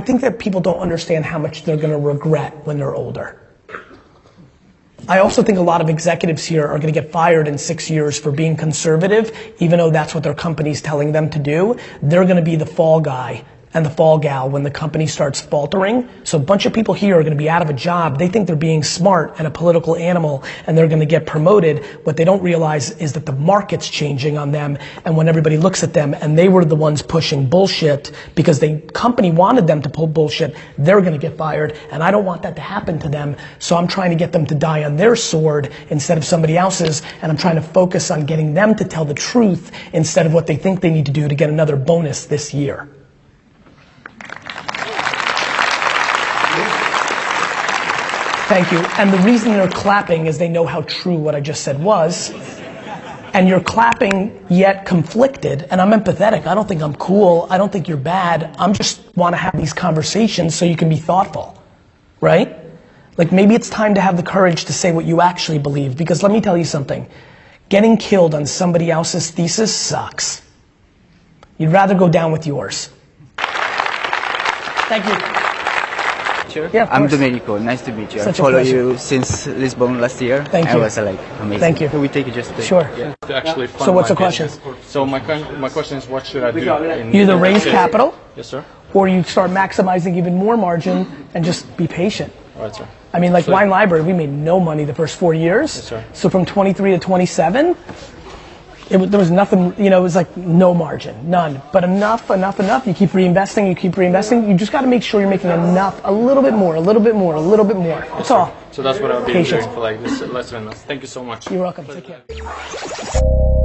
think that people don't understand how much they're gonna regret when they're older. I also think a lot of executives here are gonna get fired in six years for being conservative, even though that's what their company's telling them to do. They're gonna be the fall guy and the fall gal when the company starts faltering. So a bunch of people here are gonna be out of a job. They think they're being smart and a political animal and they're gonna get promoted. What they don't realize is that the market's changing on them and when everybody looks at them and they were the ones pushing bullshit because the company wanted them to pull bullshit, they're gonna get fired and I don't want that to happen to them. So I'm trying to get them to die on their sword instead of somebody else's and I'm trying to focus on getting them to tell the truth instead of what they think they need to do to get another bonus this year. Thank you. And the reason they're clapping is they know how true what I just said was. And you're clapping yet conflicted, and I'm empathetic. I don't think I'm cool. I don't think you're bad. I'm just want to have these conversations so you can be thoughtful, right? Like maybe it's time to have the courage to say what you actually believe. Because let me tell you something getting killed on somebody else's thesis sucks. You'd rather go down with yours. Thank you. Sure. Yeah, of I'm course. Domenico. Nice to meet you. Such a I follow you since Lisbon last year. Thank I you. was uh, like amazing. Thank you. Can we take it just a Sure. Yeah. to actually fund So what's the question? business. So my my question is, what should I do? You either raise capital Yes, sir. or you start maximizing even more margin and just be patient. All right, sir. I mean, like So- Wine Library, we made no money the first four years. Yes, sir. So from 23 to 27, it, there was nothing, you know, it was like no margin, none. But enough, enough, enough. You keep reinvesting, you keep reinvesting. You just got to make sure you're making enough, a little bit more, a little bit more, a little bit more. That's all. So that's what I've been Patience. doing for like this less than enough. Thank you so much. You're welcome. Take care.